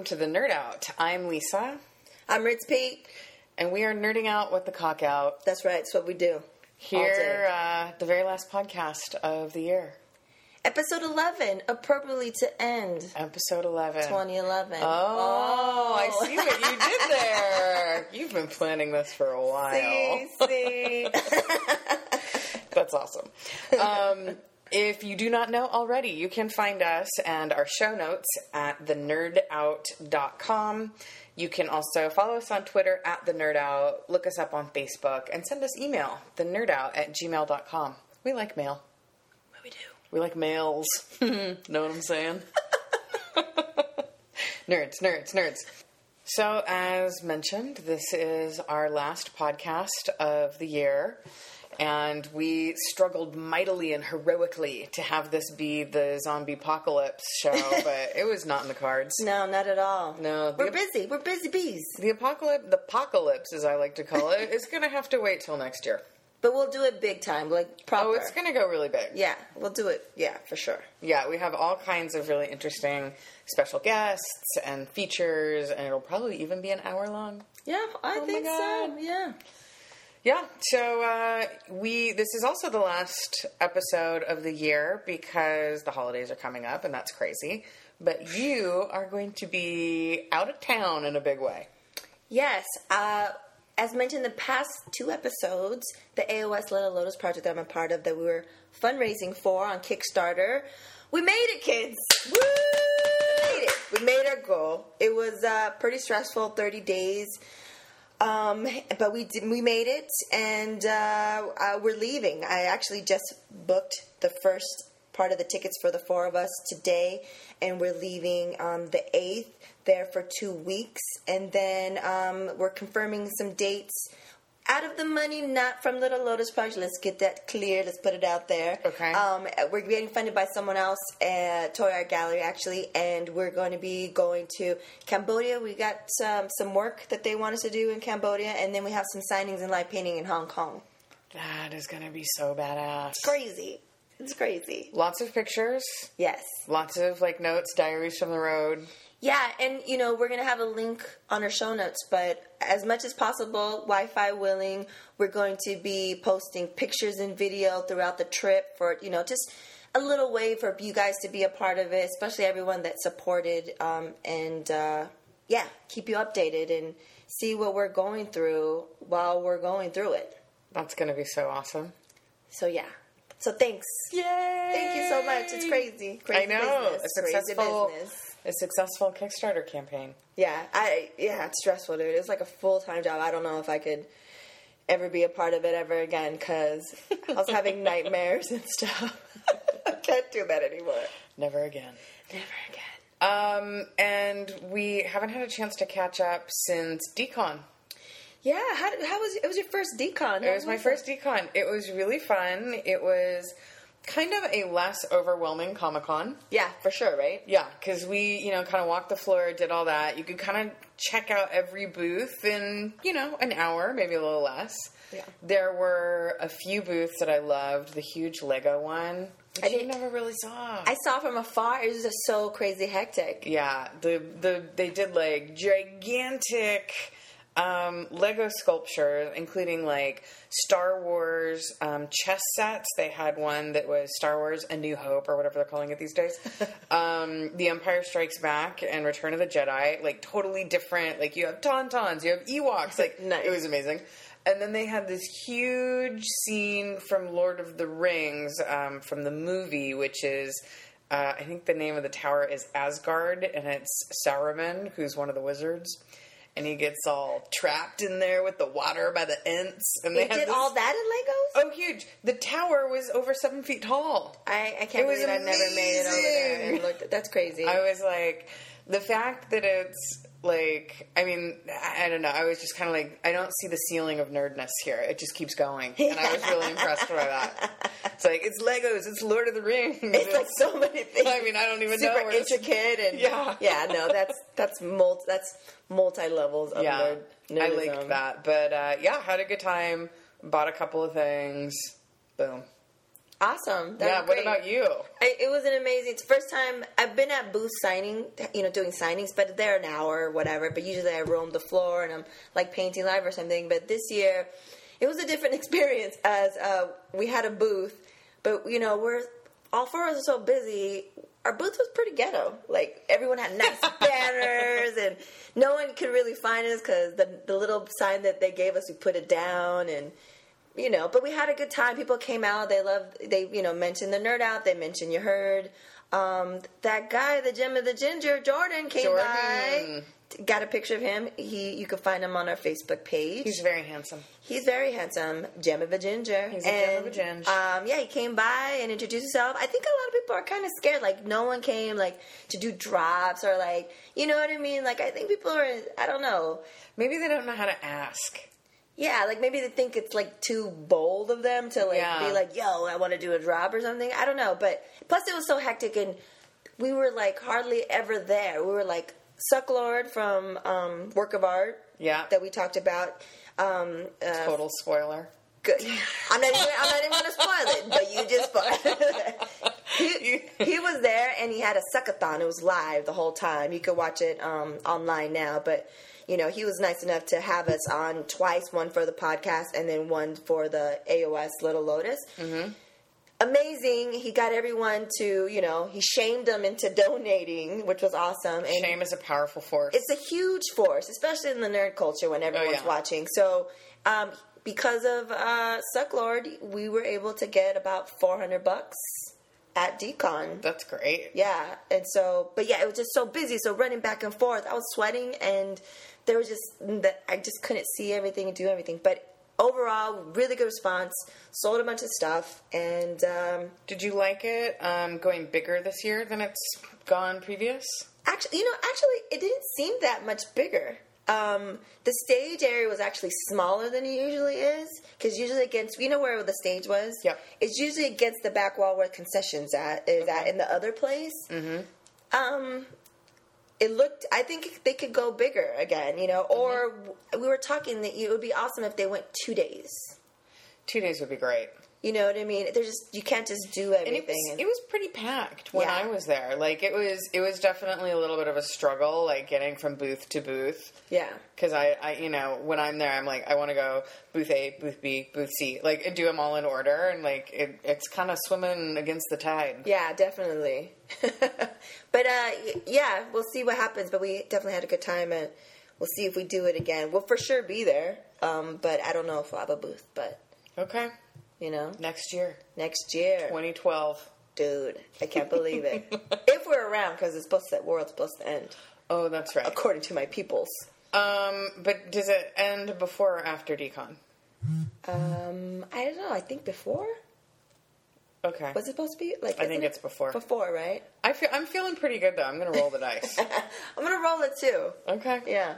Welcome to the Nerd Out. I'm Lisa, I'm Ritzy P. and we are nerding out with the cock out That's right. It's what we do. Here, uh, the very last podcast of the year, Episode 11, appropriately to end episode 11. 2011. Oh, I see what you did there. You've been planning this for a while. See, see. That's awesome. Um, if you do not know already, you can find us and our show notes at thenerdout.com. You can also follow us on Twitter at the Nerd Out, look us up on Facebook, and send us email, thenerdout at gmail.com. We like mail. what we do? We like mails. know what I'm saying? nerds, nerds, nerds. So, as mentioned, this is our last podcast of the year, and we struggled mightily and heroically to have this be the zombie apocalypse show, but it was not in the cards. No, not at all. No, We're the- busy. We're busy bees. The apocalypse, the apocalypse, as I like to call it, is going to have to wait till next year. But we'll do it big time, like proper. Oh, it's going to go really big. Yeah, we'll do it. Yeah, for sure. Yeah, we have all kinds of really interesting special guests and features, and it'll probably even be an hour long. Yeah, I Oh think so. Yeah. Yeah, so uh, we this is also the last episode of the year because the holidays are coming up, and that's crazy. But you are going to be out of town in a big way. Yes. Uh, as mentioned the past two episodes, the AOS Little Lotus project that I'm a part of that we were fundraising for on Kickstarter, we made it, kids. Woo! We made it. We made our goal. It was uh, pretty stressful, 30 days. Um, but we did, we made it, and uh, uh, we're leaving. I actually just booked the first part of the tickets for the four of us today, and we're leaving on the eighth. There for two weeks, and then um, we're confirming some dates. Out of the money, not from Little Lotus Project. Let's get that clear. Let's put it out there. Okay. Um, we're getting funded by someone else, uh, Toy Art Gallery, actually, and we're going to be going to Cambodia. We got um, some work that they want us to do in Cambodia, and then we have some signings and live painting in Hong Kong. That is going to be so badass. Crazy. It's crazy. Lots of pictures, Yes. lots of like notes, diaries from the road. Yeah, and you know, we're going to have a link on our show notes, but as much as possible, Wi Fi willing, we're going to be posting pictures and video throughout the trip for, you know, just a little way for you guys to be a part of it, especially everyone that supported, um, and uh, yeah, keep you updated and see what we're going through while we're going through it. That's going to be so awesome. So, yeah. So, thanks. Yay! Thank you so much. It's crazy. crazy I know. Business. A Crazy business. A successful Kickstarter campaign. Yeah, I yeah, it's stressful, dude. It's like a full time job. I don't know if I could ever be a part of it ever again because I was having nightmares and stuff. I can't do that anymore. Never again. Never again. Um, and we haven't had a chance to catch up since Dcon. Yeah, how, how was it was your first Dcon? It was my first Dcon. It was really fun. It was kind of a less overwhelming Comic Con. Yeah, for sure, right? Yeah, because we, you know, kind of walked the floor, did all that. You could kind of check out every booth in, you know, an hour, maybe a little less. Yeah. There were a few booths that I loved. The huge Lego one, which I you never really saw. I saw from afar. It was just so crazy hectic. yeah, the the they did like gigantic um, Lego sculptures, including like Star Wars um, chess sets. They had one that was Star Wars: A New Hope, or whatever they're calling it these days. um, the Empire Strikes Back and Return of the Jedi, like totally different. Like you have Tauntauns, you have Ewoks. Like Nice. it was amazing. And then they had this huge scene from Lord of the Rings um, from the movie, which is. Uh, I think the name of the tower is Asgard, and it's Saruman, who's one of the wizards, and he gets all trapped in there with the water by the Ents. And They had did this- all that in Legos. Oh, huge! The tower was over seven feet tall. I, I can't It believe I never made it over there and looked. That's crazy. I was like, the fact that it's like, I mean, I, don't know. I was just kind of like, I don't see the ceiling of nerdness here. It just keeps going, and I was really impressed by that. It's like it's Legos, it's Lord of the Rings. it's like so many things. I mean, I don't even know. super where to- intricate and Yeah. yeah. No, that's that's multi that's multi levels of Yeah, nerd. I liked that. But uh, yeah, had a good time. Bought a couple of things. Boom. Awesome. That yeah. What about you? I, it was an amazing. It's first time I've been at booth signing, you know, doing signings, but they're an hour or whatever. But usually I roam the floor and I'm like painting live or something. But this year, it was a different experience as uh, we had a booth, but you know, we're all four of us are so busy. Our booth was pretty ghetto. Like everyone had nice banners, and no one could really find us because the the little sign that they gave us, we put it down and you know, but we had a good time. People came out. They loved. They you know mentioned the nerd out. They mentioned you heard. Um, that guy, the gem of the ginger, Jordan came Jordan. by. Got a picture of him. He you can find him on our Facebook page. He's very handsome. He's very handsome, gem of a ginger. He's a gem of a ginger. Um, yeah, he came by and introduced himself. I think a lot of people are kind of scared. Like no one came like to do drops or like you know what I mean. Like I think people are. I don't know. Maybe they don't know how to ask. Yeah, like maybe they think it's like too bold of them to like Yeah. be like, "Yo, I want to do a drop or something." I don't know, but plus it was so hectic and we were like hardly ever there. We were like Sucklord from um, Work of Art Yeah. that we talked about. Um, uh, Total spoiler. good. I'm not even. I'm not even going to spoil it, but you just spoiled. he, he was there and he had a suckathon. It was live the whole time. You could watch it um, online now, but you know he was nice enough to have us on twice. One for the podcast and then one for the AOS Little Lotus. Mm-hmm. Amazing. He got everyone to you know he shamed them into donating, which was awesome. And Shame is a powerful force. it's a huge force, especially in the nerd culture when everyone's yeah. watching. So, um, because of uh, Sucklord, we were able to get about four hundred bucks at Dcon. That's great. Yeah, and so, but yeah, it was just so busy. So running back and forth, I was sweating, and there was just that I just couldn't see everything and do everything. But overall, really good response. Sold a bunch of stuff, and um, Did you like it um, going bigger this year than it's gone previous? Actually, you know, actually, it didn't seem that much bigger. Um, the stage area was actually smaller than it usually is because usually against you know where the stage was. Yep. It's usually against the back wall where concessions at is at in the other place. Mm-hmm. Um, it looked. I think they could go bigger again. You know, or mm-hmm. we were talking that it would be awesome if they went two days. Two days would be great. You know what I mean? There's just you can't just do everything. it was, and- it was pretty packed when Yeah. I was there. Like it was, it was definitely a little bit of a struggle, like getting from booth to booth. yeah. Because I, I, you know, when I'm there, I'm like, I want to go booth A, booth B, booth C, like, and do them all in order, and like, it, it's kind of swimming against the tide. Yeah, definitely. but uh, yeah, we'll see what happens. But we definitely had a good time, and we'll see if we do it again. We'll for sure be there. Um, but I don't know if we'll have a booth. But Okay, you know, next year, next year, 2012. dude, I can't believe it. if we're around, because it's supposed to, the world's supposed to end, Oh, that's right. according to my peoples. Um, but does it end before or after Dcon? Um, I don't know. I think before Okay. was it supposed to be like? I think isn't it it's before. Before, right? I feel I'm feeling pretty good though. I'm gonna roll the dice. I'm gonna roll it too. Okay. Yeah.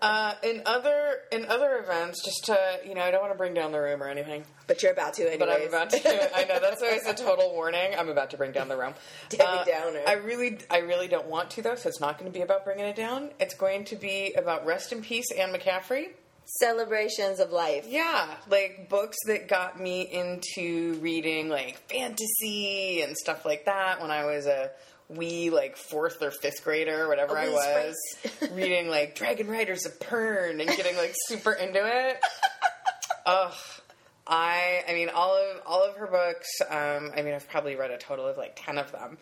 Uh, in other in other events, just to you know, I don't want to bring down the room or anything, But you're about to, anyways. but I'm about to. I know that's always a total warning. I'm about to bring down the room. Debbie Downer. I really, I really don't want to though. So it's not going to be about bringing it down. It's going to be about rest in peace, Anne McCaffrey. Celebrations of life. Yeah, like books that got me into reading like fantasy and stuff like that when I was a wee like fourth or fifth grader, whatever A I was, reading like Dragon Riders of Pern and getting like super into it. Ugh. I I mean all of all of her books, um, I mean I've probably read a total of like ten of them.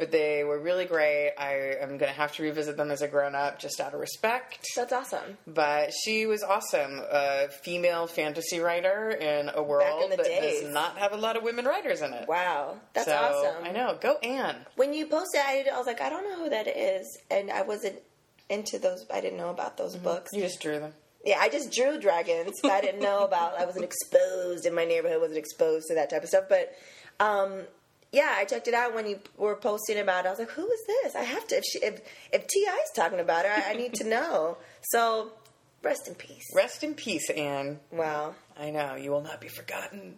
But they were really great. I am gonna have to revisit them as a grown up just out of respect. That's awesome. But she was awesome. A female fantasy writer in a world the that days. does not have a lot of women writers in it. Wow, that's so, awesome. I know. Go Anne. When you posted, I, I was like, I don't know who that is, and I wasn't into those. I didn't know about those books. You just drew them. Yeah, I just drew dragons, but I didn't know about. I wasn't exposed in my neighborhood. wasn't exposed to that type of stuff. But um, yeah, I checked it out when you were posting about it. I was like, who is this? I have to. If she, if if Ti's talking about her, I, I need to know. So rest in peace. Rest in peace, Anne. Wow. I know. You will not be forgotten.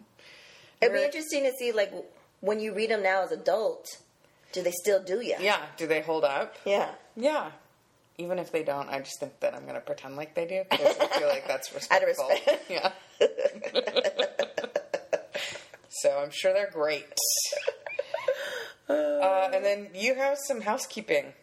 It'd be interesting to see, like, when you read them now as adult, do they still do you? Yeah. Do they hold up? Yeah. Yeah. Even if they don't, I just think that I'm going to pretend like they do because I feel like that's Out of respectful. respect. Yeah. so I'm sure they're great. Uh, and then you have some housekeeping.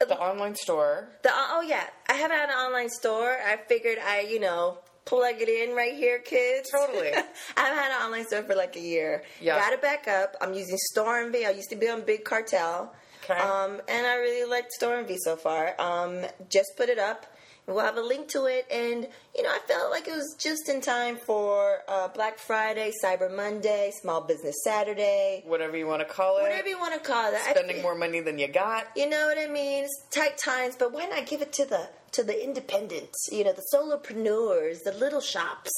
The online store. The oh yeah, I haven't had an online store. I figured I you know plug it in right here, kids. Totally. I haven't had an online store for like a year. Yeah. Got it back up. I'm using Storenvy. I used to be on Big Cartel. Okay. Um, and I really like Storenvy so far. Um, just put it up. We'll have a link to it, and you know, I felt like it was just in time for uh, Black Friday, Cyber Monday, Small Business Saturday, Whatever you want to call it. whatever you want to call it. Spending feel- more money than you got. you know what I mean? It's tight times, but why not give it to the to the independents? You know, the solopreneurs, the little shops.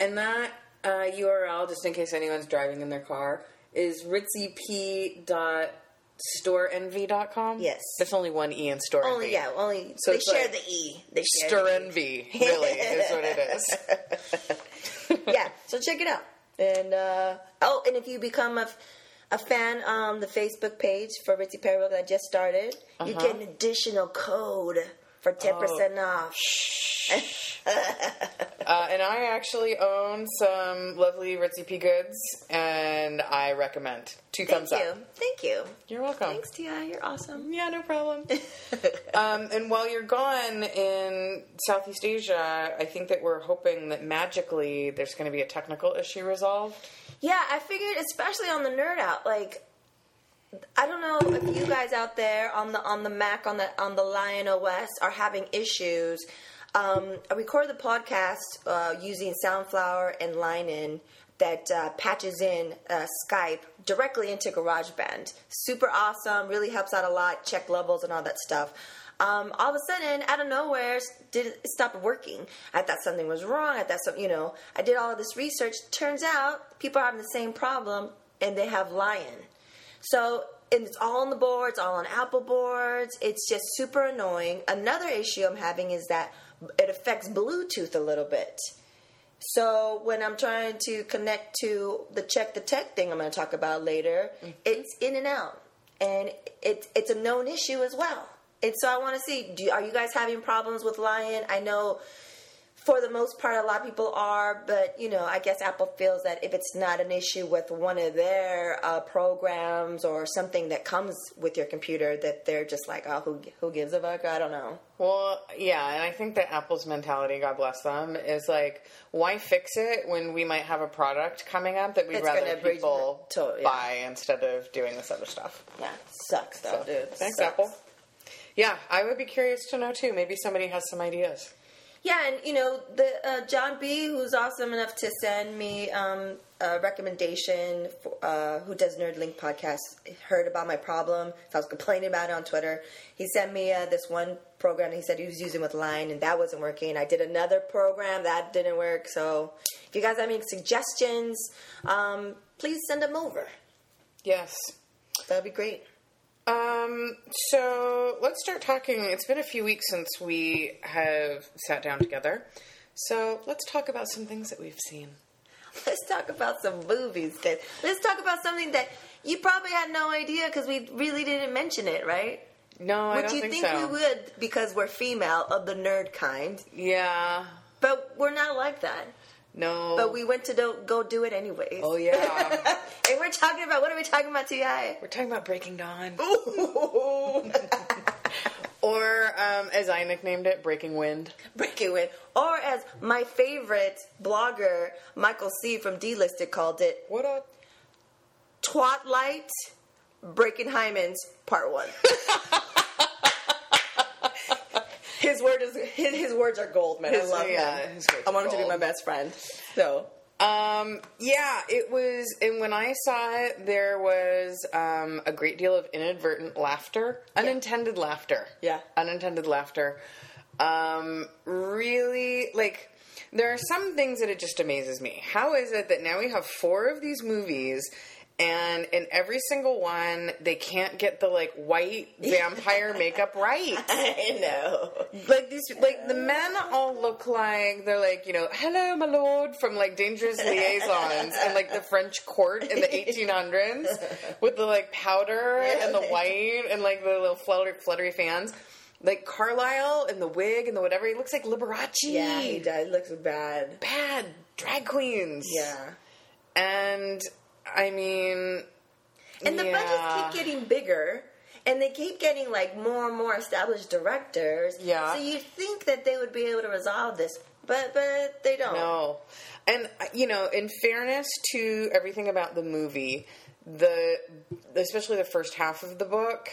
And that uh, URL, just in case anyone's driving in their car, is ritzyp.storenvy.com. Yes. There's only one E in store Only yeah, only So they share like the E. They share Stir the E. really, is what it is. yeah, so check it out. And uh, oh, and if you become a, a fan on the Facebook page for Ritzy Perry that I just started, you Uh-huh. get an additional code for ten percent Oh. off. Uh, and I actually own some lovely Ritzy P goods, and I recommend. Two Thank thumbs you, up. thank you. You're welcome. Thanks, Ti. You're awesome. Yeah, no problem. um, and while you're gone in Southeast Asia, I think that we're hoping that magically there's going to be a technical issue resolved. Yeah, I figured, especially on the nerd out, like I don't know if you guys out there on the on the Mac on the on the Lion OS are having issues. Um, I record the podcast uh, using Soundflower and Lion that uh, patches in uh, Skype directly into GarageBand. Super awesome, really helps out a lot. Check levels and all that stuff. Um, all of a sudden, out of nowhere, did it stopped working. I thought something was wrong. I thought some, you know, I did all of this research. Turns out people are having the same problem, and they have Lion. So and it's all on the boards, all on Apple boards. It's just super annoying. Another issue I'm having is that it affects Bluetooth a little bit. So when I'm trying to connect to the check the tech thing I'm going to talk about later, mm-hmm. it's in and out, and it's it's a known issue as well. And so I want to see: do, are you guys having problems with Lion? I know for the most part, a lot of people are, but you know, I guess Apple feels that if it's not an issue with one of their uh, programs or something that comes with your computer, that they're just like, oh, who who gives a fuck? I don't know. Well, yeah, and I think that Apple's mentality, God bless them, is like, why fix it when we might have a product coming up that we'd That's rather people to- yeah. buy instead of doing this other stuff. Yeah, sucks though, dude. Thanks, Sucks. Apple. Yeah, I would be curious to know too. Maybe somebody has some ideas. Yeah, and you know, the uh, John B, who's awesome enough to send me um, a recommendation, for, uh, who does Nerdlink podcast, heard about my problem. So I was complaining about it on Twitter. He sent me uh, this one program he said he was using with Lion, and that wasn't working. I did another program that didn't work. So if you guys have any suggestions, um, please send them over. Yes. That'd be great. Um, so let's start talking. It's been a few weeks since we have sat down together. So let's talk about some things that we've seen. Let's talk about some movies. Then let's talk about something that you probably had no idea because we really didn't mention it, right? No, I don't you think, think, so. we would because we're female of the nerd kind? Yeah. But we're not like that. No. But we went to do, go do it anyways. Oh yeah. and we're talking about what are we talking about, Ti? We're talking about Breaking Dawn, or um, as I nicknamed it, Breaking Wind. Breaking Wind, or as my favorite blogger Michael K from Dlisted called it, What up? Twatlight Breaking Hymens Part One. his word is his, his words are gold, man. I love yeah, him. his words I want him to be my best friend. So Um, yeah, it was, and when I saw it, there was um, a great deal of inadvertent laughter, unintended laughter. Yeah. unintended laughter. Um, really, like, there are some things that it just amazes me. How is it that now we have four of these movies? And in every single one, they can't get the like white vampire makeup right. I know. like these like the men all look like they're like you know hello my lord from like dangerous liaisons and like the french court in the 1800s with the like powder and the white and like the little fluttery, fluttery fans like carlisle and the wig and the whatever he looks like liberace Yeah, he does. Looks bad. bad drag queens Yeah. and I mean, And the yeah. budgets keep getting bigger. And they keep getting like more and more established directors. Yeah. So you think that they would be able to resolve this, but but they don't. No. And uh, you know, in fairness to everything about the movie, the especially the first half of the book,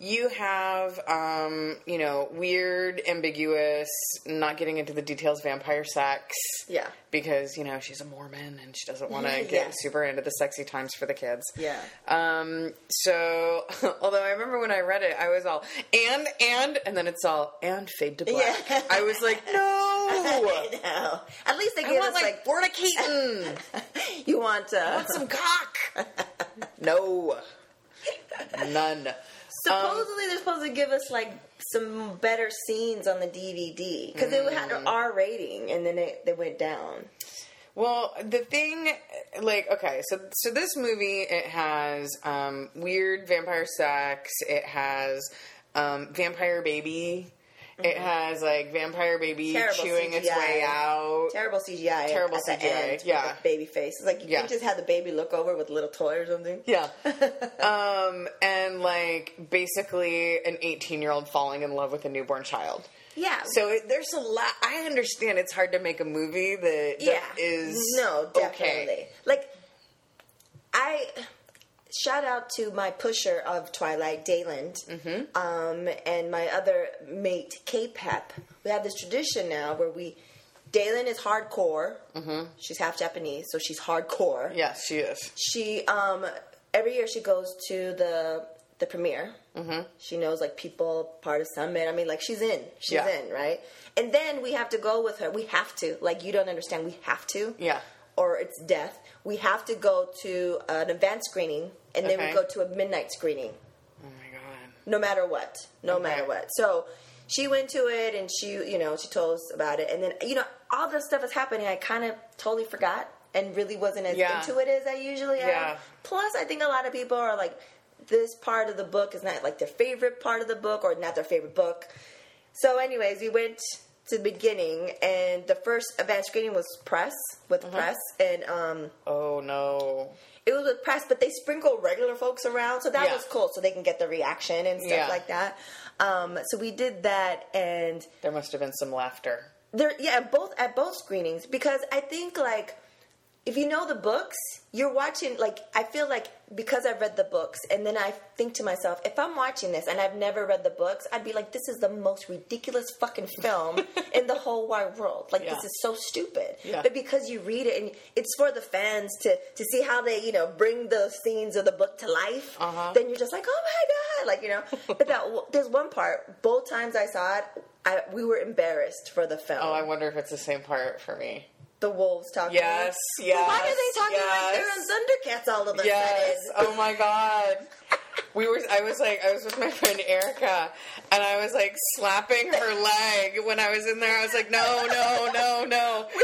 you have um, you know, weird, ambiguous, not getting into the details vampire sex. Yeah. Because, you know, she's a Mormon and she doesn't want to Yeah. get super into the sexy times for the kids. Yeah. Um, so, although I remember when I read it, I was all, and, and, and then it's all, and fade to black. Yeah. I was like, no! I know. At least they I give want us like, like, Keaton. you want uh, I want some cock. no, none. Supposedly, they're supposed to give us like some better scenes on the DVD because it had Mm. an R rating, and then it, they went down. Well, the thing, like, okay, so so this movie it has um, weird vampire sex. It has um, vampire baby. It has like vampire baby Mm-hmm. Terrible chewing its way out. Terrible CGI. Terrible at the CGI, end with yeah. baby face. It's like you Yeah. can just have the baby look over with a little toy or something. Yeah. um, and like basically an 18 year old falling in love with a newborn child. Yeah. So it, there's a lot. I understand it's hard to make a movie that, that yeah, is no, definitely. okay. Like, I shout out to my pusher of Twilight, Dayland, Mm-hmm. um, and my other mate, K-Pep. We have this tradition now where we. Dalen is hardcore. Mm-hmm. She's half Japanese, so she's hardcore. Yes, she is. She um every year she goes to the the premiere. Mm-hmm. She knows like people part of Summit. I mean, like she's in. She's Yeah. in, right? And then we have to go with her. We have to. Like you don't understand. We have to. Yeah. Or it's death. We have to go to an advanced screening, and then we go to a midnight screening. Oh my god. No matter what. No Okay. matter what. So she went to it, and she, you know, she told us about it, and then you know all this stuff is happening. I kind of totally forgot. And really wasn't as Yeah. into it as I usually am. Yeah. Plus, I think a lot of people are like, this part of the book is not like their favorite part of the book or not their favorite book. So, anyways, we went to the beginning, and the first advanced screening was press with Mm-hmm. press, and um, Oh no. It was with press, but they sprinkle regular folks around, so that Yeah. was cool, so they can get the reaction and stuff Yeah. like that. Um, so we did that, and There must have been some laughter. there yeah both at both screenings because i think like if you know the books you're watching like i feel like because i've read the books and then i think to myself if i'm watching this and i've never read the books i'd be like this is the most ridiculous fucking film in the whole wide world like Yeah. this is so stupid Yeah. but because you read it and it's for the fans to to see how they you know bring the scenes of the book to life Uh-huh. then you're just like oh my god like you know but that there's one part both times i saw it I, we were embarrassed for the film Oh, I wonder if it's the same part for me. The wolves talking. Yes, yes, Why are they talking like they're on Thundercats all of a Yes. sudden? Oh my god. We were. I was like, I was with my friend Erica, and I was like slapping her leg when I was in there. I was like, no, no, no, no.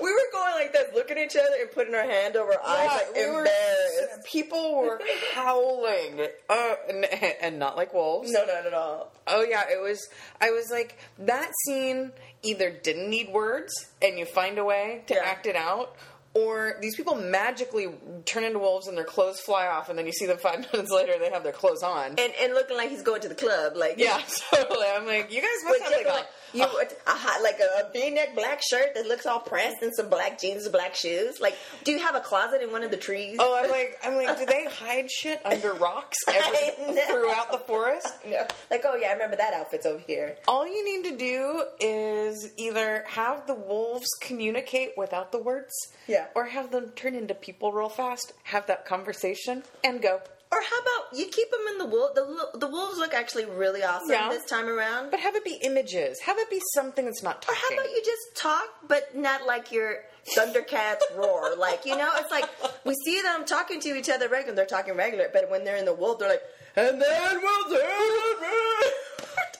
we, we were going like this, looking at each other and putting our hand over our eyes, Yeah, like we were- embarrassed. people were howling, uh, and, and not like wolves. No, not at all. Oh yeah, it was. I was like, that scene either didn't need words, and you find a way to Yeah. act it out, or these people magically turn into wolves and their clothes fly off, and then you see them five minutes later they have their clothes on. And and looking like he's going to the club, like yeah, totally. I'm like, you guys must have like like, a, you a, hot, like a, V-neck black shirt that looks all pressed and some black jeans and black shoes. Like, do you have a closet in one of the trees? Oh, I'm like, I'm like, do they hide shit under rocks every, throughout the forest? no. Like, oh yeah, I remember that outfit's over here. All you need to do is either have the wolves communicate without the words, Yeah. Or have them turn into people real fast, have that conversation, and go. Or how about you keep them in the wolf? The, the wolves look actually really awesome Yeah. this time around. But have it be images. Have it be something that's not talking. Or how about you just talk, but not like your Thundercats roar? Like, you know, it's like we see them talking to each other regular. They're talking regular, but when they're in the wolf, they're like, and then we'll do it.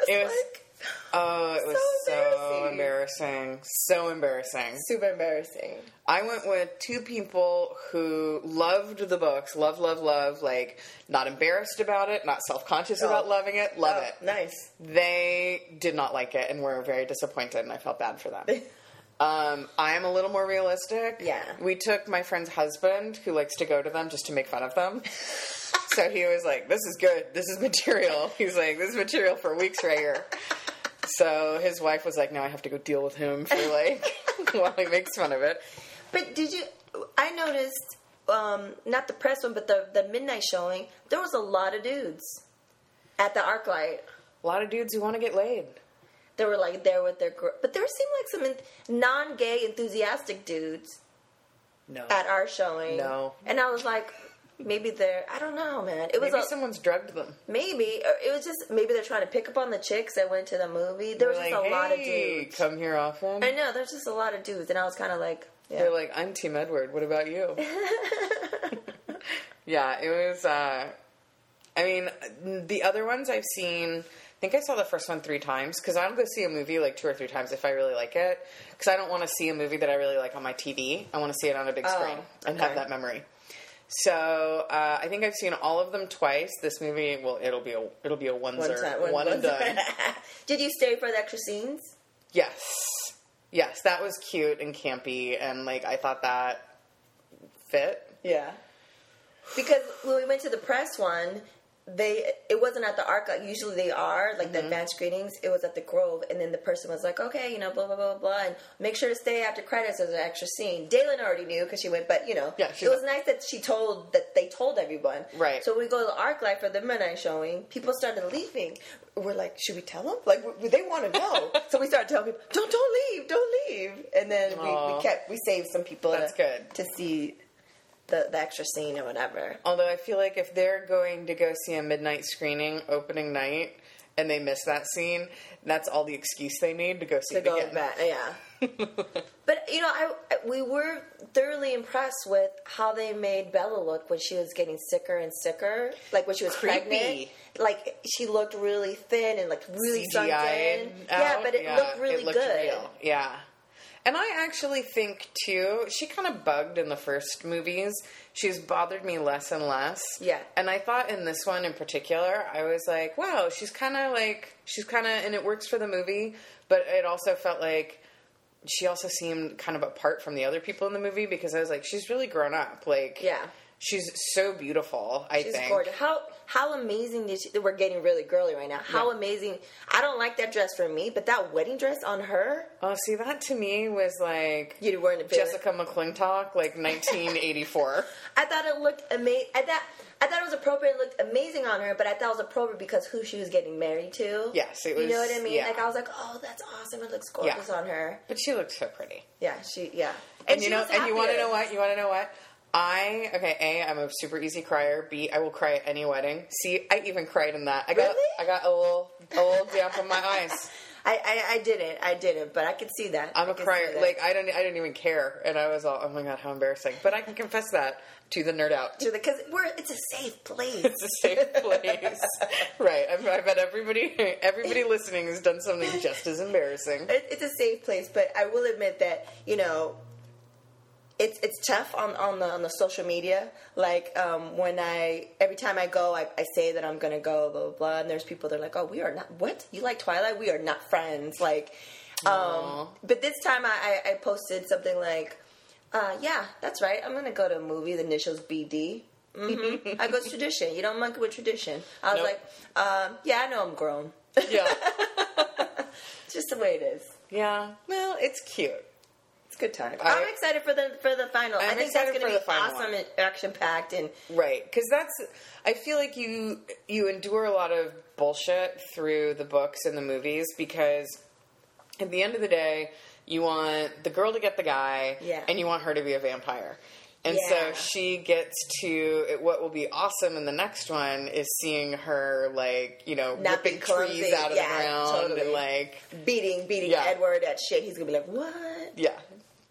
It was like, Oh, it was So so embarrassing. So embarrassing. super embarrassing. I went with two people who loved the books, love, love, love, like not embarrassed about it, not self conscious Oh. about loving it, love Oh, it. Nice. They did not like it and were very disappointed, and I felt bad for them. Um, I'm a little more realistic. Yeah. We took my friend's husband, who likes to go to them just to make fun of them. so he was like, "This is good. This is material." He's like, "This is material for weeks right here." So his wife was like, "Now I have to go deal with him for like while he makes fun of it." But did you? I noticed, um, not the press one, but the the midnight showing. There was a lot of dudes at the ArcLight. A lot of dudes who want to get laid. They were like there with their, gr- but there seemed like some in, non-gay enthusiastic dudes No. at our showing. No. and I was like, maybe they're. I don't know, man. It was Maybe a, someone's drugged them. maybe or it was just maybe they're trying to pick up on the chicks that went to the movie. There was They're just like, a lot of dudes. Come here often. I know there's just a lot of dudes, and I was kind of like, yeah. They're like, I'm Team Edward. What about you? yeah, it was. uh I mean, the other ones I've seen. I think I saw the first one three times because I don't go see a movie like two or three times if I really like it. Because I don't want to see a movie that I really like on my TV. I want to see it on a big Oh, screen and okay. have that memory. So uh, I think I've seen all of them twice. This movie, well, it'll be a it'll be a one oneser, time, one, one, and done. Did you stay for the extra scenes? Yes. Yes, that was cute and campy and like I thought that fit. Yeah. Because when we went to the press one, they it wasn't at the arc like usually they are like Mm-hmm. the advanced screenings. It was at the Grove, and then the person was like, "Okay, you know, blah blah blah blah, and make sure to stay after credits as an extra scene." Dalen already knew because she went, but you know, Yeah, it was nice that she told that they told everyone. Right. So we go to the arc light for the midnight showing. People started leaving. We're like, should we tell them? Like, they want to know. so we started telling people, "Don't, don't leave, don't leave." And then we, we kept we saved some people. That's to, good. to see the, the extra scene or whatever. Although I feel like if they're going to go see a midnight screening opening night and they miss that scene, that's all the excuse they need to go see To it go again. back, yeah. but you know, I we were thoroughly impressed with how they made Bella look when she was getting sicker and sicker, like when she was Creepy. pregnant. Like she looked really thin and like really sunk in. CGI'd Yeah, out. but it Yeah, looked really it looked good. real. Yeah. And I actually think too, she kind of bugged in the first movies. She's bothered me less and less. Yeah. And I thought in this one in particular, I was like, wow, she's kind of like, she's kind of, and it works for the movie, but it also felt like she also seemed kind of apart from the other people in the movie because I was like, she's really grown up. Like, Yeah. She's so beautiful, I She's think. gorgeous. How how amazing did she? We're getting really girly right now. How Yeah. amazing! I don't like that dress for me, but that wedding dress on her, Oh, see, that to me was like you weren't a Jessica McClintock, like 1984. I thought it looked amazing. I thought I thought it was appropriate. It looked amazing on her, but I thought it was appropriate because who she was getting married to. Yes, it You know what I mean? yeah. Like I was like, oh, that's awesome. It looks gorgeous Yeah. on her. But she looked so pretty. Yeah, she. Yeah, And, you know, and you want to know what? You want to know what? I okay. A, I'm a super easy crier. B, I will cry at any wedding. C, I even cried in that. I got Really? I got a little a little damp in my eyes. I, I I didn't. I didn't, but I could see that. I'm I a crier. Like I don't I didn't even care, and I was all oh my god how embarrassing. But I can confess that to the nerd out. To the because we're it's a safe place. It's a safe place, right? I, I bet everybody everybody listening has done something just as embarrassing. it, it's a safe place, but I will admit that you know it's it's tough on, on the on the social media. Like um, when I every time I go, I, I say that I'm gonna go, blah blah blah, and there's people that are like, "Oh, we are not what you like Twilight? We are not friends." Like, um, but this time I, I, I posted something like, uh, "Yeah, that's right. I'm gonna go to a movie. The initials BD." hmm I go tradition. You don't monkey with tradition. I was Nope. like, um, "Yeah, I know I'm grown. Yeah, just the way it is." yeah. Well, it's cute. It's a good time. I- I'm excited for the for the final. i I'm think that's going to be awesome one. and action packed and Right, because that's. I feel like you you endure a lot of bullshit through the books and the movies because at the end of the day, you want the girl to get the guy, Yeah. and you want her to be a vampire. And Yeah. so she gets to it- what will be awesome in the next one is seeing her like you know Not ripping trees out of Yeah, the ground totally. and like beating beating Yeah. Edward at shit. He's gonna be like, what? yeah.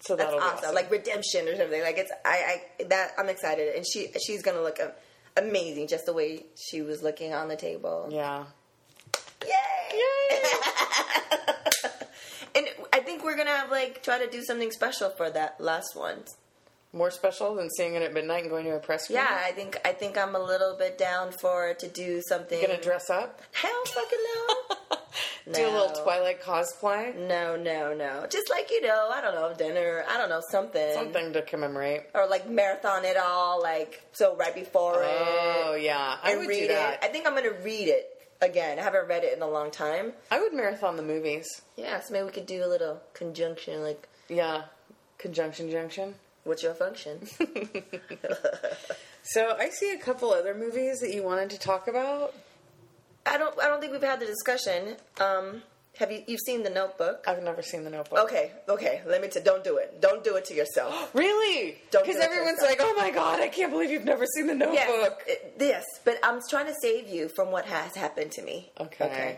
So That's that'll awesome. be awesome. Like redemption or something. Like it's I I that I'm excited and she she's gonna look amazing just the way she was looking on the table. yeah. Yay! and I think we're gonna have like try to do something special for that last one. More special than seeing it at midnight and going to a press Yeah? I think I think I'm a little bit down for to do something. Gonna dress up? Hell fucking no. Do a little No. Twilight cosplay. No, no, no. Just like you know, I don't know, dinner. I don't know something. Something to commemorate. Or like marathon it all, like so right before Oh it. Oh, yeah, I would read do it. I think I'm gonna read it again. I haven't read it in a long time. I would marathon the movies. Yeah, so maybe we could do a little conjunction. Like, Yeah, conjunction junction. what's your function? So I see a couple other movies that you wanted to talk about. I don't. I don't think we've had the discussion. Um, have you? You've seen The Notebook? I've never seen The Notebook. Okay, okay. Let me. T- don't do it. Don't do it to yourself. Really? Don't Because do everyone's like, "Oh my god, I can't believe you've never seen The Notebook." Yes, it- yes, but I'm trying to save you from what has happened to me. Okay.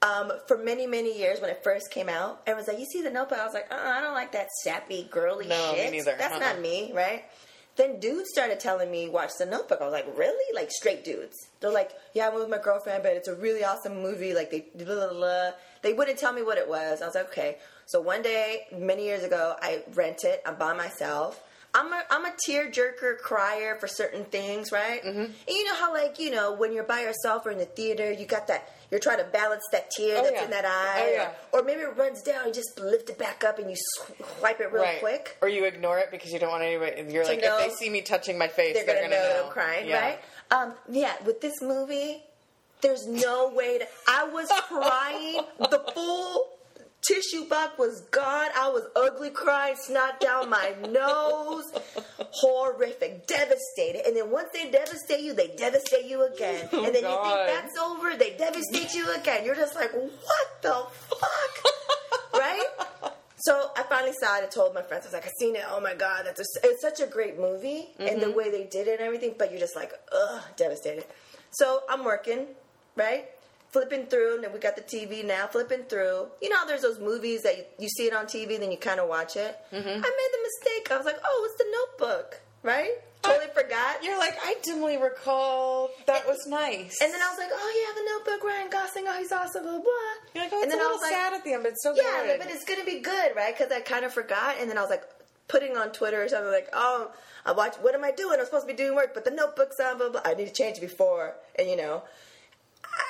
Um, for many, many years when it first came out, everyone's like, "You see the Notebook?" I was like, uh, "I don't like that sappy, girly No, me shit. neither. That's Uh-uh. not me, right?" Then dudes started telling me watch the Notebook. I was like, "Really?" Like straight dudes. They're like, "Yeah, I went with my girlfriend, but it's a really awesome movie." Like they blah, blah, blah. they wouldn't tell me what it was. I was like, "Okay." So one day, many years ago, I rent it. I'm by myself. I'm a I'm a tear jerker crier for certain things, right? Mm-hmm. And you know how like you know when you're by yourself or in the theater, you got that you're trying to balance that tear Oh, that's yeah. in that eye, Oh, yeah. or, or maybe it runs down, you just lift it back up and you swipe it real right. quick. Or you ignore it because you don't want anybody. You're like, know- if they see me touching my face, They're they're, gonna, know, that I'm crying, Yeah. right? Um, yeah, with this movie, there's no way to. I was crying. the full tissue box was gone. I was ugly crying, snot down my nose. Horrific, devastated. And then once they devastate you, they devastate you again. Oh, and then God. you think that's over, they devastate you again. You're just like, what the fuck? right? So I finally saw it. I told my friends, I was like, I seen it. Oh my god, that's a, it's such a great movie, and the mm-hmm. way they did it and everything. But you're just like, ugh, devastated. So I'm working, right, flipping through, and then we got the TV now, flipping through. You know, how there's those movies that you, you see it on TV, then you kind of watch it. Mm-hmm. I made the mistake. I was like, oh, it's the Notebook, right? Totally forgot. You're like, I dimly recall that was nice. And then I was like, oh yeah, the Notebook, Ryan Gosling, oh he's awesome, blah blah. you're like, oh, and it's then a I little was like, sad at the end, but it's so good. yeah, good. but it's gonna be good, right? Because I kind of forgot, and then I was like putting on Twitter or something like, oh, I watch. What am I doing? I'm supposed to be doing work, but the notebook's on. Blah blah. I need to change it before, and you know,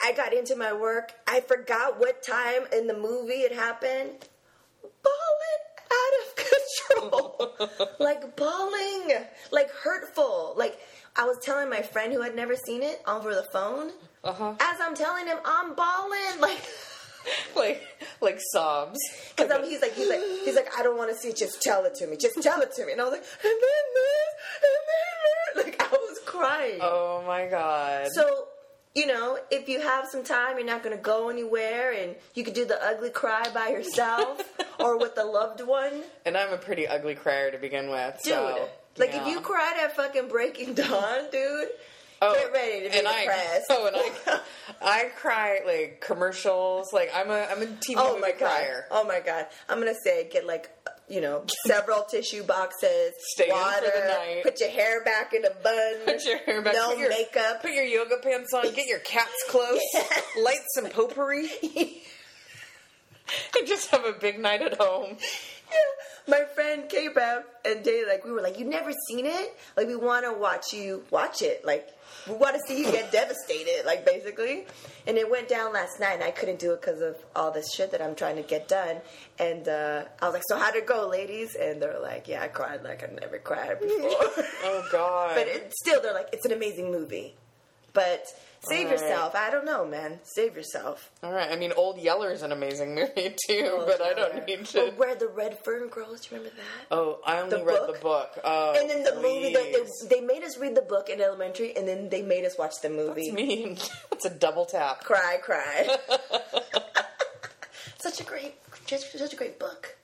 I- got into my work. I forgot what time in the movie it happened. Balling out of control, like bawling, like hurtful, like. I was telling my friend who had never seen it over the phone. Uh-huh. As I'm telling him, I'm bawling, like. like, like sobs. Because I'm he's like he's like he's like I don't want to see it. Just tell it to me. Just tell it to me. And I was like, and then this, and then that. Like I was crying. Oh my god. So you know, if you have some time, you're not going to go anywhere, and you could do the ugly cry by yourself or with a loved one, and I'm a pretty ugly crier to begin with. dude. so, like if you cried at fucking Breaking Dawn, dude. Oh, Get ready to be and I, depressed. Oh, and I, I cry like commercials. Like I'm a, I'm a TV Oh my god! crier. Oh my god! I'm gonna say get like you know several tissue boxes, Stay water, the night. put your hair back in a bun, Put your hair back. no put your, makeup. Put your yoga pants on. Get your cats close. Light some potpourri. and just have a big night at home. My friend out and they like we were like, you've never seen it? Like we want to watch you watch it. Like we want to see you get devastated. Like basically." And it went down last night, and I couldn't do it because of all this shit that I'm trying to get done. And uh, I was like, "So how'd it go, ladies?" And they're like, "Yeah, I cried like I never cried before." Oh God. but it, still, they're like, "It's an amazing movie." But save right. yourself. I don't know, man. Save yourself. All right. I mean, Old Yeller is an amazing movie too, but I don't need to. where the red fern grows. Do you remember that? Oh, I only The read book? the book. Oh, And then the movie, they, they, they made us read the book in elementary, and then they made us watch the movie. That's mean. It's a double tap. Cry, cry. such a great, such a great book.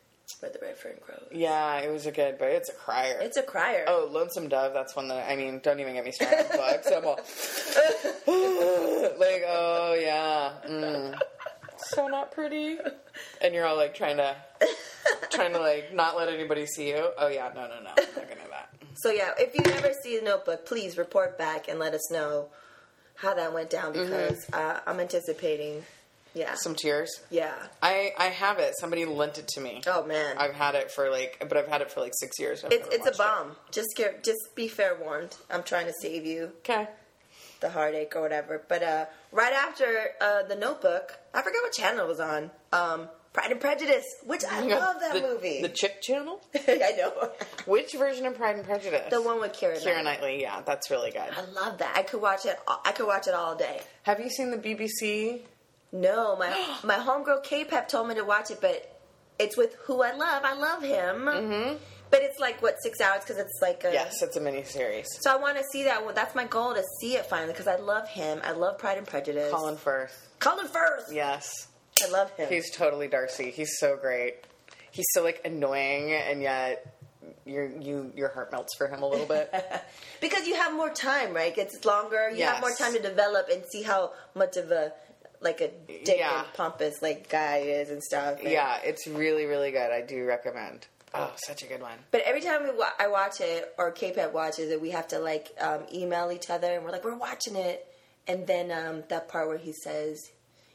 Where the red fern grows. Yeah, it was a good, but it's a crier. It's a crier. Oh, Lonesome Dove. That's one that I mean. Don't even get me started on books. I'm all like, oh yeah, mm. so not pretty. And you're all like trying to, trying to like not let anybody see you. Oh yeah, no, no, no, I'm not gonna do that. So yeah, if you ever see the Notebook, please report back and let us know how that went down because uh, I'm anticipating. Yeah, Some tears. yeah. I I have it. Somebody lent it to me. Oh man, I've had it for like, but I've had it for like six years. It's it's a watched it. bomb. Just care, just be fair warned. I'm trying to save you. Okay. the heartache or whatever. But uh, right after uh, the Notebook, I forgot what channel it was on. Um, Pride and Prejudice, which I love that the, movie. The Chick Channel. I know. Which version of Pride and Prejudice? The one with Keira. Keira Knightley. Knightley. Yeah, that's really good. I love that. I could watch it. I could watch it all day. Have you seen the BBC? No, my my homegirl K-Pep told me to watch it, but it's with who I love. I love him. Mm-hmm. But it's like what six hours because it's like a, Yes, it's a miniseries. So I want to see that. Well, that's my goal to see it finally because I love him. I love Pride and Prejudice. Colin Firth. Colin Firth. Yes, I love him. he's totally Darcy. He's so great. He's so like annoying, and yet your you your heart melts for him a little bit. because you have more time, right? It's longer. You have more time to develop and see how much of a like a dick Yeah. and pompous like guy is and stuff. And- yeah, it's really really good. I do recommend. Oh, such a good one. But every time we wa- I watch it or K-Pep watches it, we have to like um, email each other and we're like, we're watching it. And then um, that part where he says,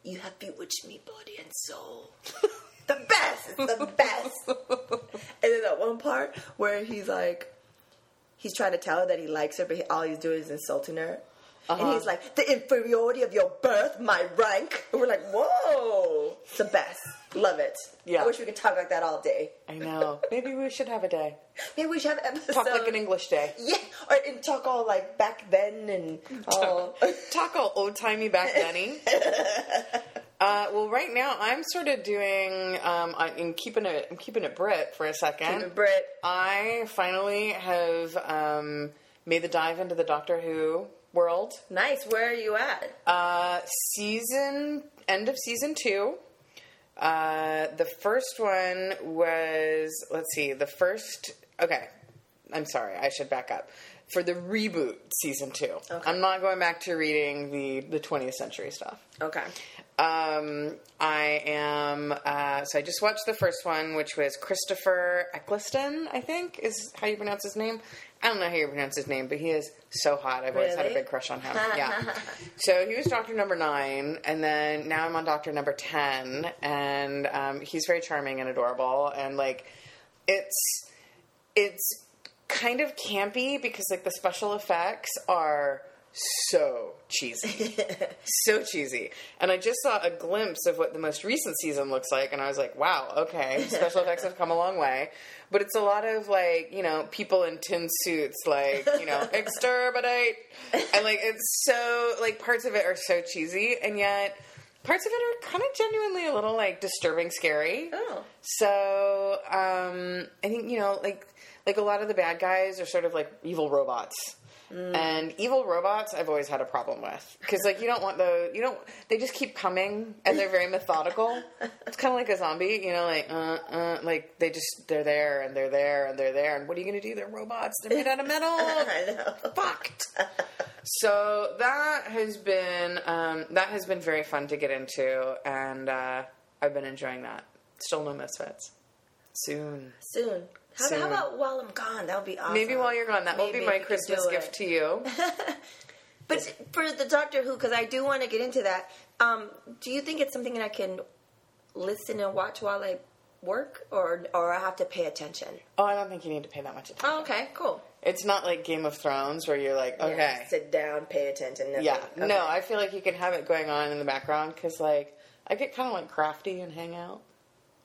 "You have bewitched me, body and soul." the best. It's the best. and then that one part where he's like, he's trying to tell her that he likes her, but he, all he's doing is insulting her. And Uh-huh. he's like, the inferiority of your birth, my rank. And we're like, whoa. It's the best. Love it. Yeah. I wish we could talk like that all day. I know. Maybe we should have a day. Maybe we should have an episode. Talk like an English day. Yeah, or and talk all like back then and all. Talk all old timey back Denny. Uh, well, right now I'm sort of doing. Um, I'm keeping it. I'm keeping it Brit for a second. Brit. I finally have um, made the dive into the Doctor Who world. Nice. Where are you at? Uh, season end of season two. Uh, the first one was let's see. The first okay. I'm sorry. I should back up. For the reboot season two, Okay. I'm not going back to reading the the 20th century stuff. Okay. Um, I am. Uh, so I just watched the first one, which was Christopher Eccleston. I think is how you pronounce his name. I don't know how you pronounce his name, but he is so hot. I've always had a Really? big crush on him. Yeah. so he was Doctor Number Nine, and then now I'm on Doctor Number Ten, and um, he's very charming and adorable, and like it's it's kind of campy because like the special effects are so cheesy so cheesy and i just saw a glimpse of what the most recent season looks like and i was like wow okay special effects have come a long way but it's a lot of like you know people in tin suits like you know exterminate and like it's so like parts of it are so cheesy and yet parts of it are kind of genuinely a little like disturbing scary Oh. so um, I think you know, like like a lot of the bad guys are sort of like evil robots. And evil robots, I've always had a problem with because, like, you don't want the you don't. They just keep coming, and they're very methodical. It's kind of like a zombie, you know, like uh, uh, like they just they're there and they're there and they're there. And what are you gonna do? They're robots. They're made out of metal. I know. Fucked. So that has been um, that has been very fun to get into, and uh, I've been enjoying that. Still no misfits. Soon. Soon. How, how about while I'm gone? That would be awesome. Maybe while you're gone, that will be my Christmas gift to you. But for the Doctor Who, because I do want to get into that. Um, do you think it's something that I can listen and watch while I work, or or I have to pay attention? Oh, I don't think you need to pay that much attention. Oh, okay, cool. It's not like Game of Thrones where you're like, okay, Yeah, sit down, pay attention. nothing. yeah. Okay. No, I feel like you can have it going on in the background because, like, I get kind of like crafty and hang out,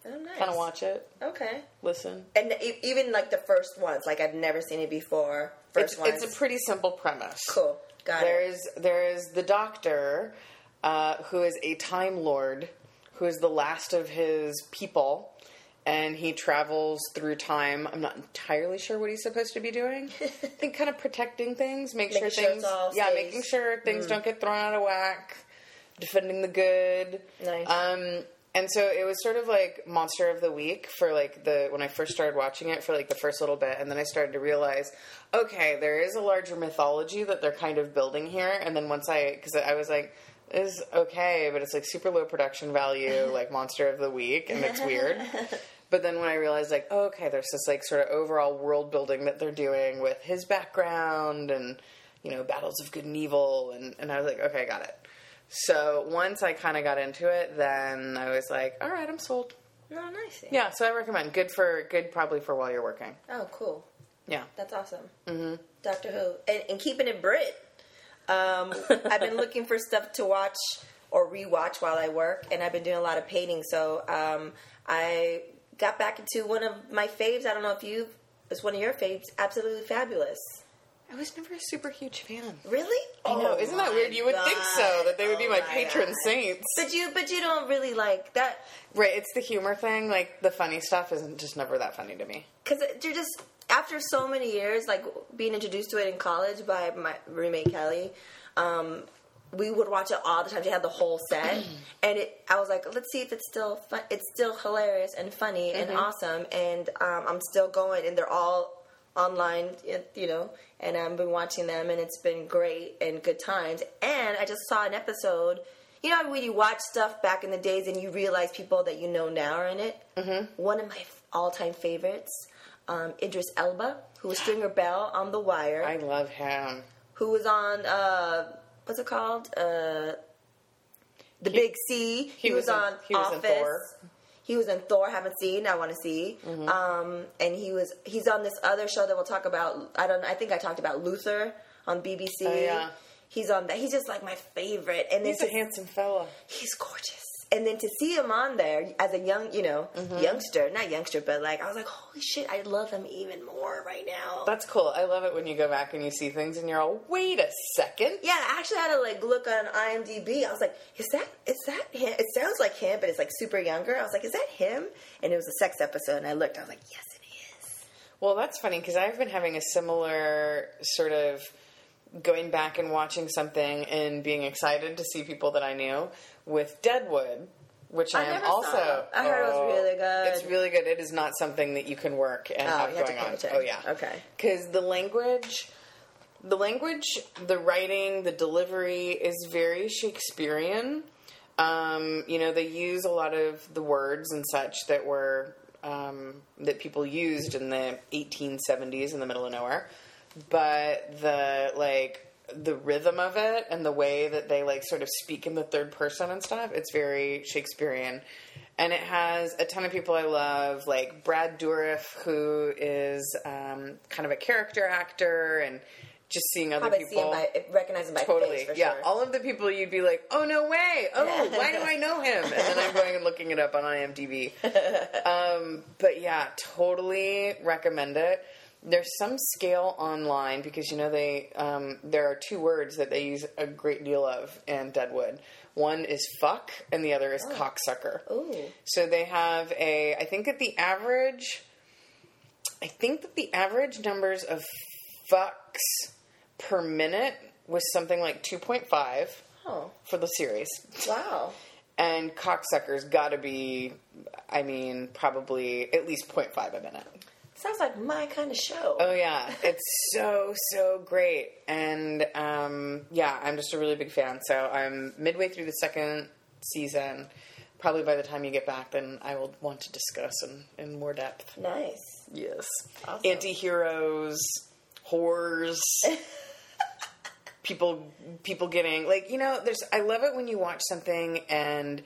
oh, nice. kind of watch it, Okay. listen. And e- even like the first ones, like I've never seen it before. First It's, ones. it's a pretty simple premise. cool. Got There it. is there is the Doctor, uh, who is a Time Lord, who is the last of his people, and he travels through time. I'm not entirely sure what he's supposed to be doing. I think kind of protecting things, make Making sure sure things, it's all yeah, stays- making sure things don't get thrown out of whack, defending the good. Nice. Um, and so it was sort of like monster of the week for like the when I first started watching it for like the first little bit, and then I started to realize, okay, there is a larger mythology that they're kind of building here. And then once I, because I was like, this is okay, but it's like super low production value, like monster of the week, and it's weird. But then when I realized, like, oh, okay, there's this like sort of overall world building that they're doing with his background and you know battles of good and evil, and and I was like, okay, I got it. So once I kind of got into it, then I was like, all right, I'm sold. Oh, nice. Yeah, so I recommend. Good for good, probably for while you're working. Oh, cool. Yeah. That's awesome. Mm-hmm. Doctor Who, and, and keeping it Brit. Um, I've been looking for stuff to watch or rewatch while I work, and I've been doing a lot of painting. So um, I got back into one of my faves. I don't know if you it's one of your faves. Absolutely fabulous. I was never a super huge fan. Really? I know. Oh Isn't that my weird? You would think so that they would be Oh my patron God. saints. But you, but you don't really like that Right, it's the humor thing. Like the funny stuff isn't just never that funny to me. because you're just after so many years, like being introduced to it in college by my roommate Kelly. Um, we would watch it all the time. She had the whole set, and it. I was like, let's see if it's still fun. It's still hilarious and funny and awesome, and um, I'm still going. And they're all online, you know. And I've been watching them, and it's been great and good times. And I just saw an episode. You know, when you watch stuff back in the days, and you realize people that you know now are in it. Mm-hmm. One of my all-time favorites, um, Idris Elba, who was Stringer Bell on The Wire I love him. who was on uh, what's it called? Uh, the Big C. He, he was, was in- on he Office. He was in Thor. Haven't seen. I want to see. Mm-hmm. Um, and he was he's on this other show that we'll talk about. I don't. I think I talked about Luther on BBC. Oh, yeah. He's on that. He's just like my favorite. And He's a handsome fella. he's gorgeous. And then to see him on there as a young, you know, Mm-hmm. youngster, not youngster, but like I was like, holy shit, I love him even more right now. That's cool. I love it when you go back and you see things and you're all, wait a second. Yeah, I actually had to like look on IMDb. I was like, is that is that him? It sounds like him, but it's like super younger. I was like, is that him? And it was a sex episode, and I looked. I was like, yes, it is. Well, that's funny because I've been having a similar sort of going back and watching something and being excited to see people that I knew with Deadwood, which I, I am also. I heard it was really good. It's really good. It is not something that you can work and Oh, have going on. attention. Oh yeah, Okay. Because the language, the language, the writing, the delivery is very Shakespearean. Um, you know, they use a lot of the words and such that were um, that people used in the 1870s in the middle of nowhere, but the like the rhythm of it and the way that they like sort of speak in the third person and stuff, it's very Shakespearean. And it has a ton of people I love, like Brad Dourif, who is um, kind of a character actor, and just seeing other Probably see people. him by recognize him by totally face yeah. sure. all of the people you'd be like oh no way. Oh why do i know him? And then i'm going and looking it up on imdb um, but yeah totally recommend it there's some scale online because you know they um, there are two words that they use a great deal of in deadwood. One is fuck and the other is cocksucker. Ooh, so they have a i think that the average i think that the average numbers of fucks per minute was something like 2.5 oh for the series. Wow. and cocksuckers gotta be i mean probably at least 0.5 a minute Sounds like my kind of show. oh yeah it's so so great and um, yeah i'm just a really big fan so i'm midway through the second season probably by the time you get back then i will want to discuss in, in more depth nice. Yes. Awesome. Anti-heroes, whores, people people getting like you know there's I love it when you watch something and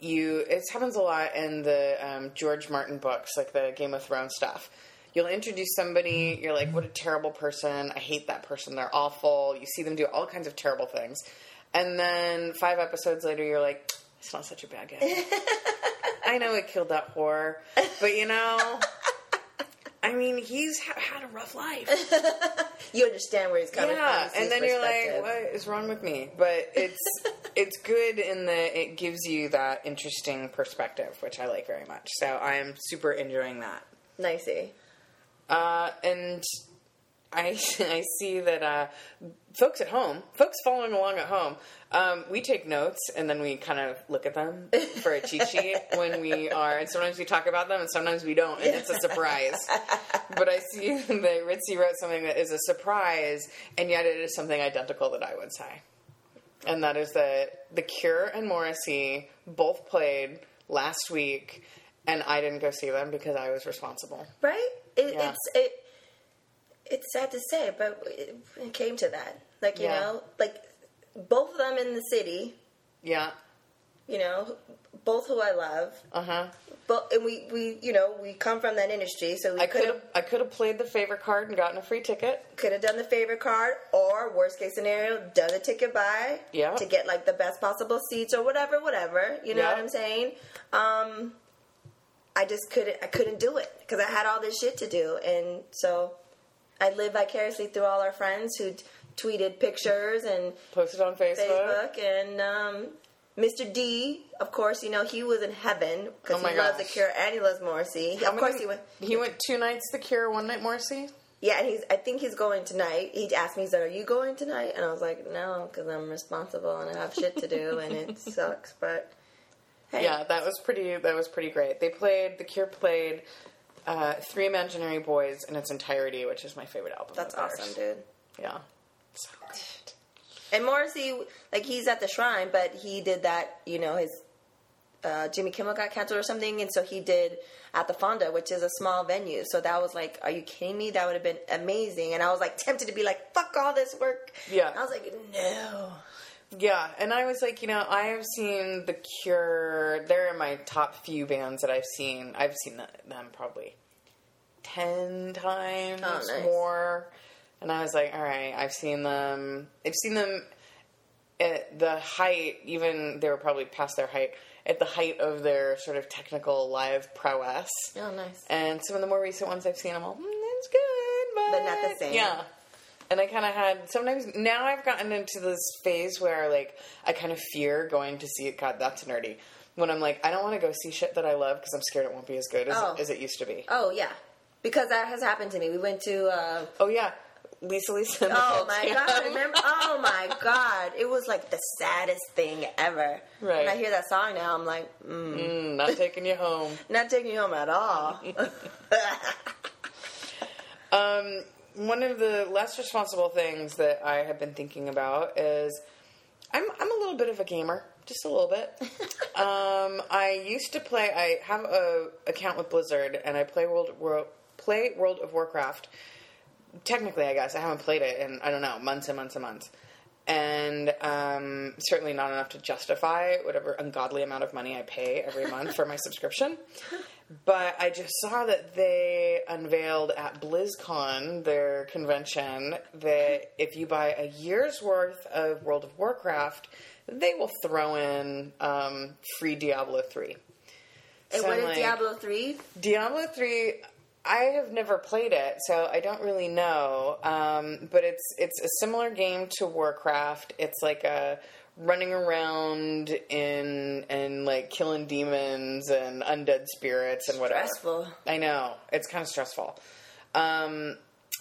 you it happens a lot in the um, George Martin books like the Game of Thrones stuff. You'll introduce somebody, you're like, what a terrible person. I hate that person. They're awful. You see them do all kinds of terrible things. And then five episodes later, you're like, it's not such a bad guy. I know it killed that whore, but you know, I mean, he's ha- had a rough life. You understand where he's coming yeah, from. see and then you're like, what is wrong with me? But it's it's good in that it gives you that interesting perspective, which I like very much. So I'm super enjoying that. Nicey. Uh, and I I see that uh, folks at home, folks following along at home, um, we take notes and then we kind of look at them for a cheat sheet when we are, and sometimes we talk about them and sometimes we don't, and it's a surprise. but I see that Ritzy wrote something that is a surprise, and yet it is something identical that I would say, and that is that The Cure and Morrissey both played last week. And I didn't go see them because I was responsible. Right? It, Yeah. It's it. It's sad to say, but it, came to that. Like you Yeah. know, like both of them in the city. Yeah. You know, both who I love, Uh huh. but and we we you know we come from that industry, so we I could have I could have played the favorite card and gotten a free ticket. could have done the favorite card, or worst case scenario, done the ticket buy Yeah. to get like the best possible seats or whatever, whatever. You know Yeah. what I'm saying? Um, I just couldn't. I couldn't do it because I had all this shit to do, and so I live vicariously through all our friends who t- tweeted pictures and Posted on Facebook. Facebook and um, Mr. D. Of course, you know he was in heaven because Oh he loves the. Cure and he loves Morrissey. How of course, he went. He went two nights The Cure, one night Morrissey. Yeah, and he's. I think he's going tonight. He asked me, he said, "Are you going tonight?" And I was like, "No, because I'm responsible and I have shit to do, and it sucks." But hey, Yeah, that was pretty. That was pretty great. They played The Cure played uh, Three Imaginary Boys in its entirety, which is my favorite album. that's awesome, dude. Yeah. So good. And Morrissey, like he's at the shrine, but he did that. You know, his uh, Jimmy Kimmel got canceled or something, and so he did at the Fonda, which is a small venue. So that was like, are you kidding me? That would have been amazing. And I was like tempted to be like, fuck all this work. Yeah. I was like, no. Yeah, and I was like, you know, I have seen The Cure. They're in my top few bands that I've seen. I've seen them probably ten times Oh, nice. more. And I was like, all right, I've seen them. I've seen them at the height. Even they were probably past their height at the height of their sort of technical live prowess. Oh, nice. And some of the more recent ones I've seen, I'm all, mm, that's good, but, But not the same. Yeah. And I kind of had sometimes now I've gotten into this phase where like I kind of fear going to see it. God, that's nerdy. When I'm like, I don't want to go see shit that I love because I'm scared it won't be as good as, Oh. as it used to be. Oh yeah, because that has happened to me. We went to. Uh, Oh yeah, Lisa Lisa. and the Oh my Phantom. god! Remember? Oh my god! It was like the saddest thing ever. Right. When I hear that song now, I'm like, mm, Mm, not taking you home. not taking you home at all. Um, one of the less responsible things that I have been thinking about is I'm I'm a little bit of a gamer, just a little bit. um, I used to play. I have a account with Blizzard, and I play World World play World of Warcraft. Technically, I guess I haven't played it in I don't know months and months and months, and um, certainly not enough to justify whatever ungodly amount of money I pay every month for my subscription. But I just saw that they unveiled at BlizzCon, their convention, that if you buy a year's worth of World of Warcraft, they will throw in um, free Diablo 3. and So what I'm is like, Diablo three? Diablo 3 I have never played it, so I don't really know. Um, but it's it's a similar game to Warcraft. It's like a running around in and like killing demons and undead spirits and whatever. Stressful. I know it's kind of stressful. Um,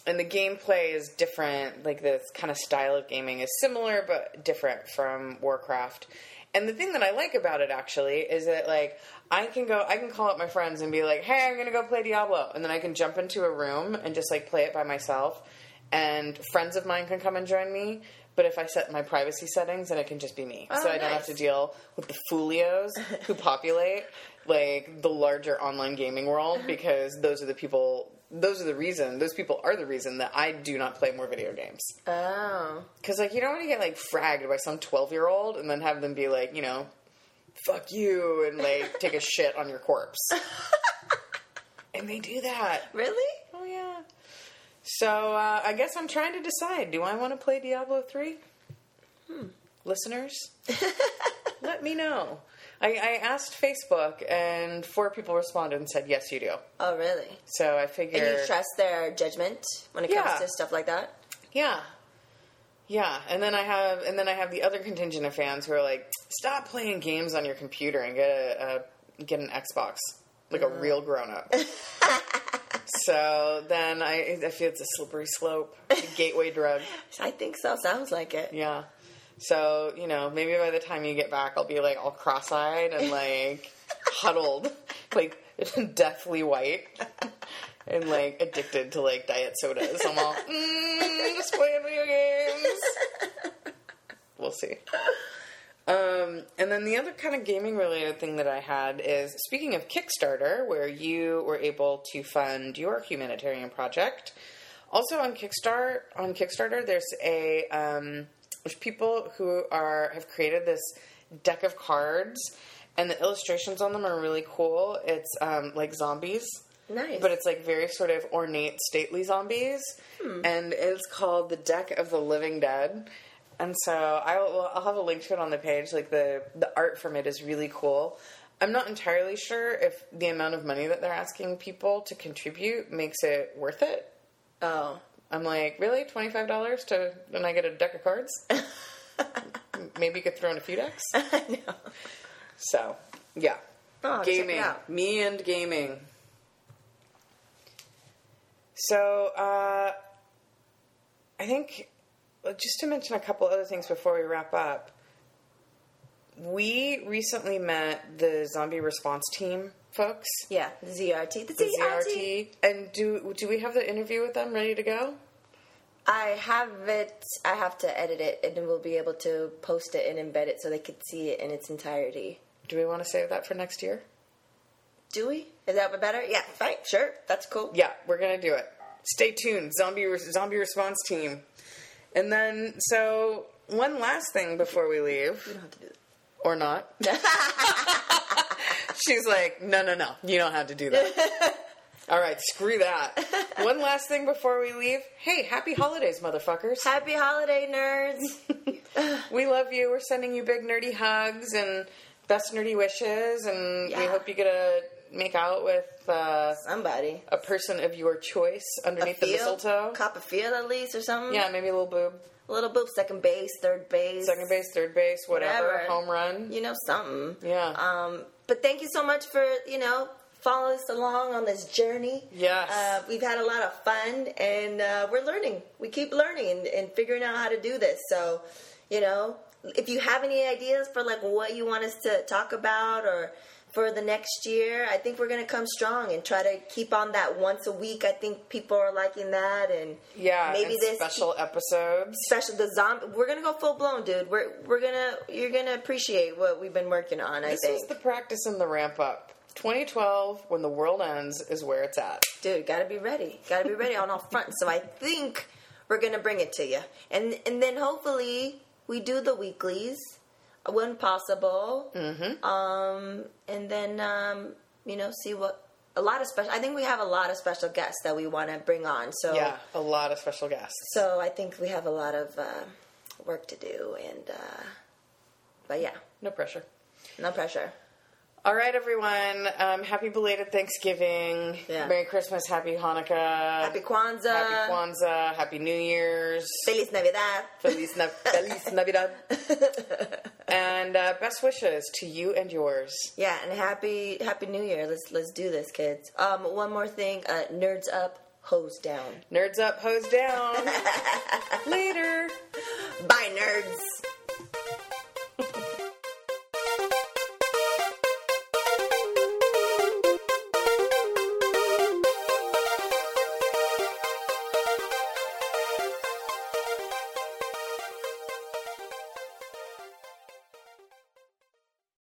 and the gameplay is different. Like this kind of style of gaming is similar but different from Warcraft. And the thing that I like about it actually is that like I can go, I can call up my friends and be like, "Hey, I'm gonna go play Diablo," and then I can jump into a room and just like play it by myself. And friends of mine can come and join me. But if I set my privacy settings, then it can just be me. Oh, so I don't have to deal with the folios who populate like the larger online gaming world uh-huh. because those are the people those are the reason those people are the reason that I do not play more video games. Oh, Cuz like you don't want to get like fragged by some 12-year-old and then have them be like, you know, fuck you and like take a shit on your corpse. and they do that. really? So uh, I guess I'm trying to decide: Do I want to play Diablo three? Hmm. Listeners, let me know. I, I asked Facebook, and four people responded and said, "Yes, you do." Oh, really? So I figure, And you trust their judgment when it Yeah. comes to stuff like that? yeah, yeah. And then I have, and then I have the other contingent of fans who are like, "Stop playing games on your computer and get a, a get an Xbox, like a real grown up." so then I, I feel it's a slippery slope, a gateway drug. I think so. Sounds like it. Yeah. So, you know, maybe by the time you get back, I'll be like all cross eyed and like huddled, like deathly white and like addicted to like diet sodas. I'm all, mm, just playing video games. We'll see. Um, and then the other kind of gaming related thing that I had is speaking of Kickstarter, where you were able to fund your humanitarian project. Also on Kickstarter, on Kickstarter, there's a um, there's people who are have created this deck of cards, and the illustrations on them are really cool. It's um, like zombies. Nice. But it's like very sort of ornate, stately zombies, and it's called the Deck of the Living Dead. And so I'll, I'll have a link to it on the page. Like the the art from it is really cool. I'm not entirely sure if the amount of money that they're asking people to contribute makes it worth it. oh. I'm like, really, twenty five dollars to and I get a deck of cards? Maybe you could throw in a few decks. I know. So yeah, Oh, gaming, me and gaming. So uh, I think just to mention a couple other things before we wrap up. We recently met the zombie response team folks, Yeah, the ZRT. The, the ZRT. ZRT, and do do we have the interview with them ready to go? I have it. I have to edit it, and then we'll be able to post it and embed it so they could see it in its entirety. Do we want to save that for next year? Do we? Is that better? Yeah, fine. Sure. That's cool. Yeah, we're gonna do it. Stay tuned, zombie zombie response team. And then, so one last thing before we leave, You don't have to do it. or not. She's like, no, no, no, you don't have to do that. All right, screw that. One last thing before we leave. Hey, happy holidays, motherfuckers. Happy holiday, nerds. We love you. We're sending you big nerdy hugs and best nerdy wishes, and we hope you get to make out with uh, Somebody. a person of your choice underneath the field? mistletoe. Cop a field at least or something? Yeah, maybe a little boob. A little boop, second base, third base. Second base, third base, whatever, Whatever. home run. You know, something. Yeah. Um, but thank you so much for, you know, following us along on this journey. Yes. Uh, we've had a lot of fun and uh, we're learning. We keep learning and, and figuring out how to do this. So, you know, if you have any ideas for like what you want us to talk about or for the next year, I think we're going to come strong and try to keep on that once a week. I think people are liking that and yeah, maybe and this special episodes. special the zombie we're gonna go full blown dude we're we're gonna you're gonna appreciate what we've been working on i This think is the practice and the ramp up. 2012, when the world ends, is where it's at. dude gotta be ready gotta be ready on all fronts so i think we're gonna bring it to you and and then hopefully we do the weeklies when possible mm-hmm. um and then um you know see what a lot of special i think we have a lot of special guests that we want to bring on so Yeah, a lot of special guests. so i think we have a lot of uh, work to do and uh but yeah No pressure. no pressure All right, everyone. Um, happy belated Thanksgiving. Yeah. Merry Christmas. Happy Hanukkah. Happy Kwanzaa. Happy Kwanzaa. Happy New Year's. Feliz Navidad. Feliz, Na- Feliz Navidad. and uh, best wishes to you and yours. Yeah, and happy Happy New Year. Let's let's do this, kids. Um, one more thing. Uh, nerds up, hose down. Nerds up, hose down. Later. Bye, nerds.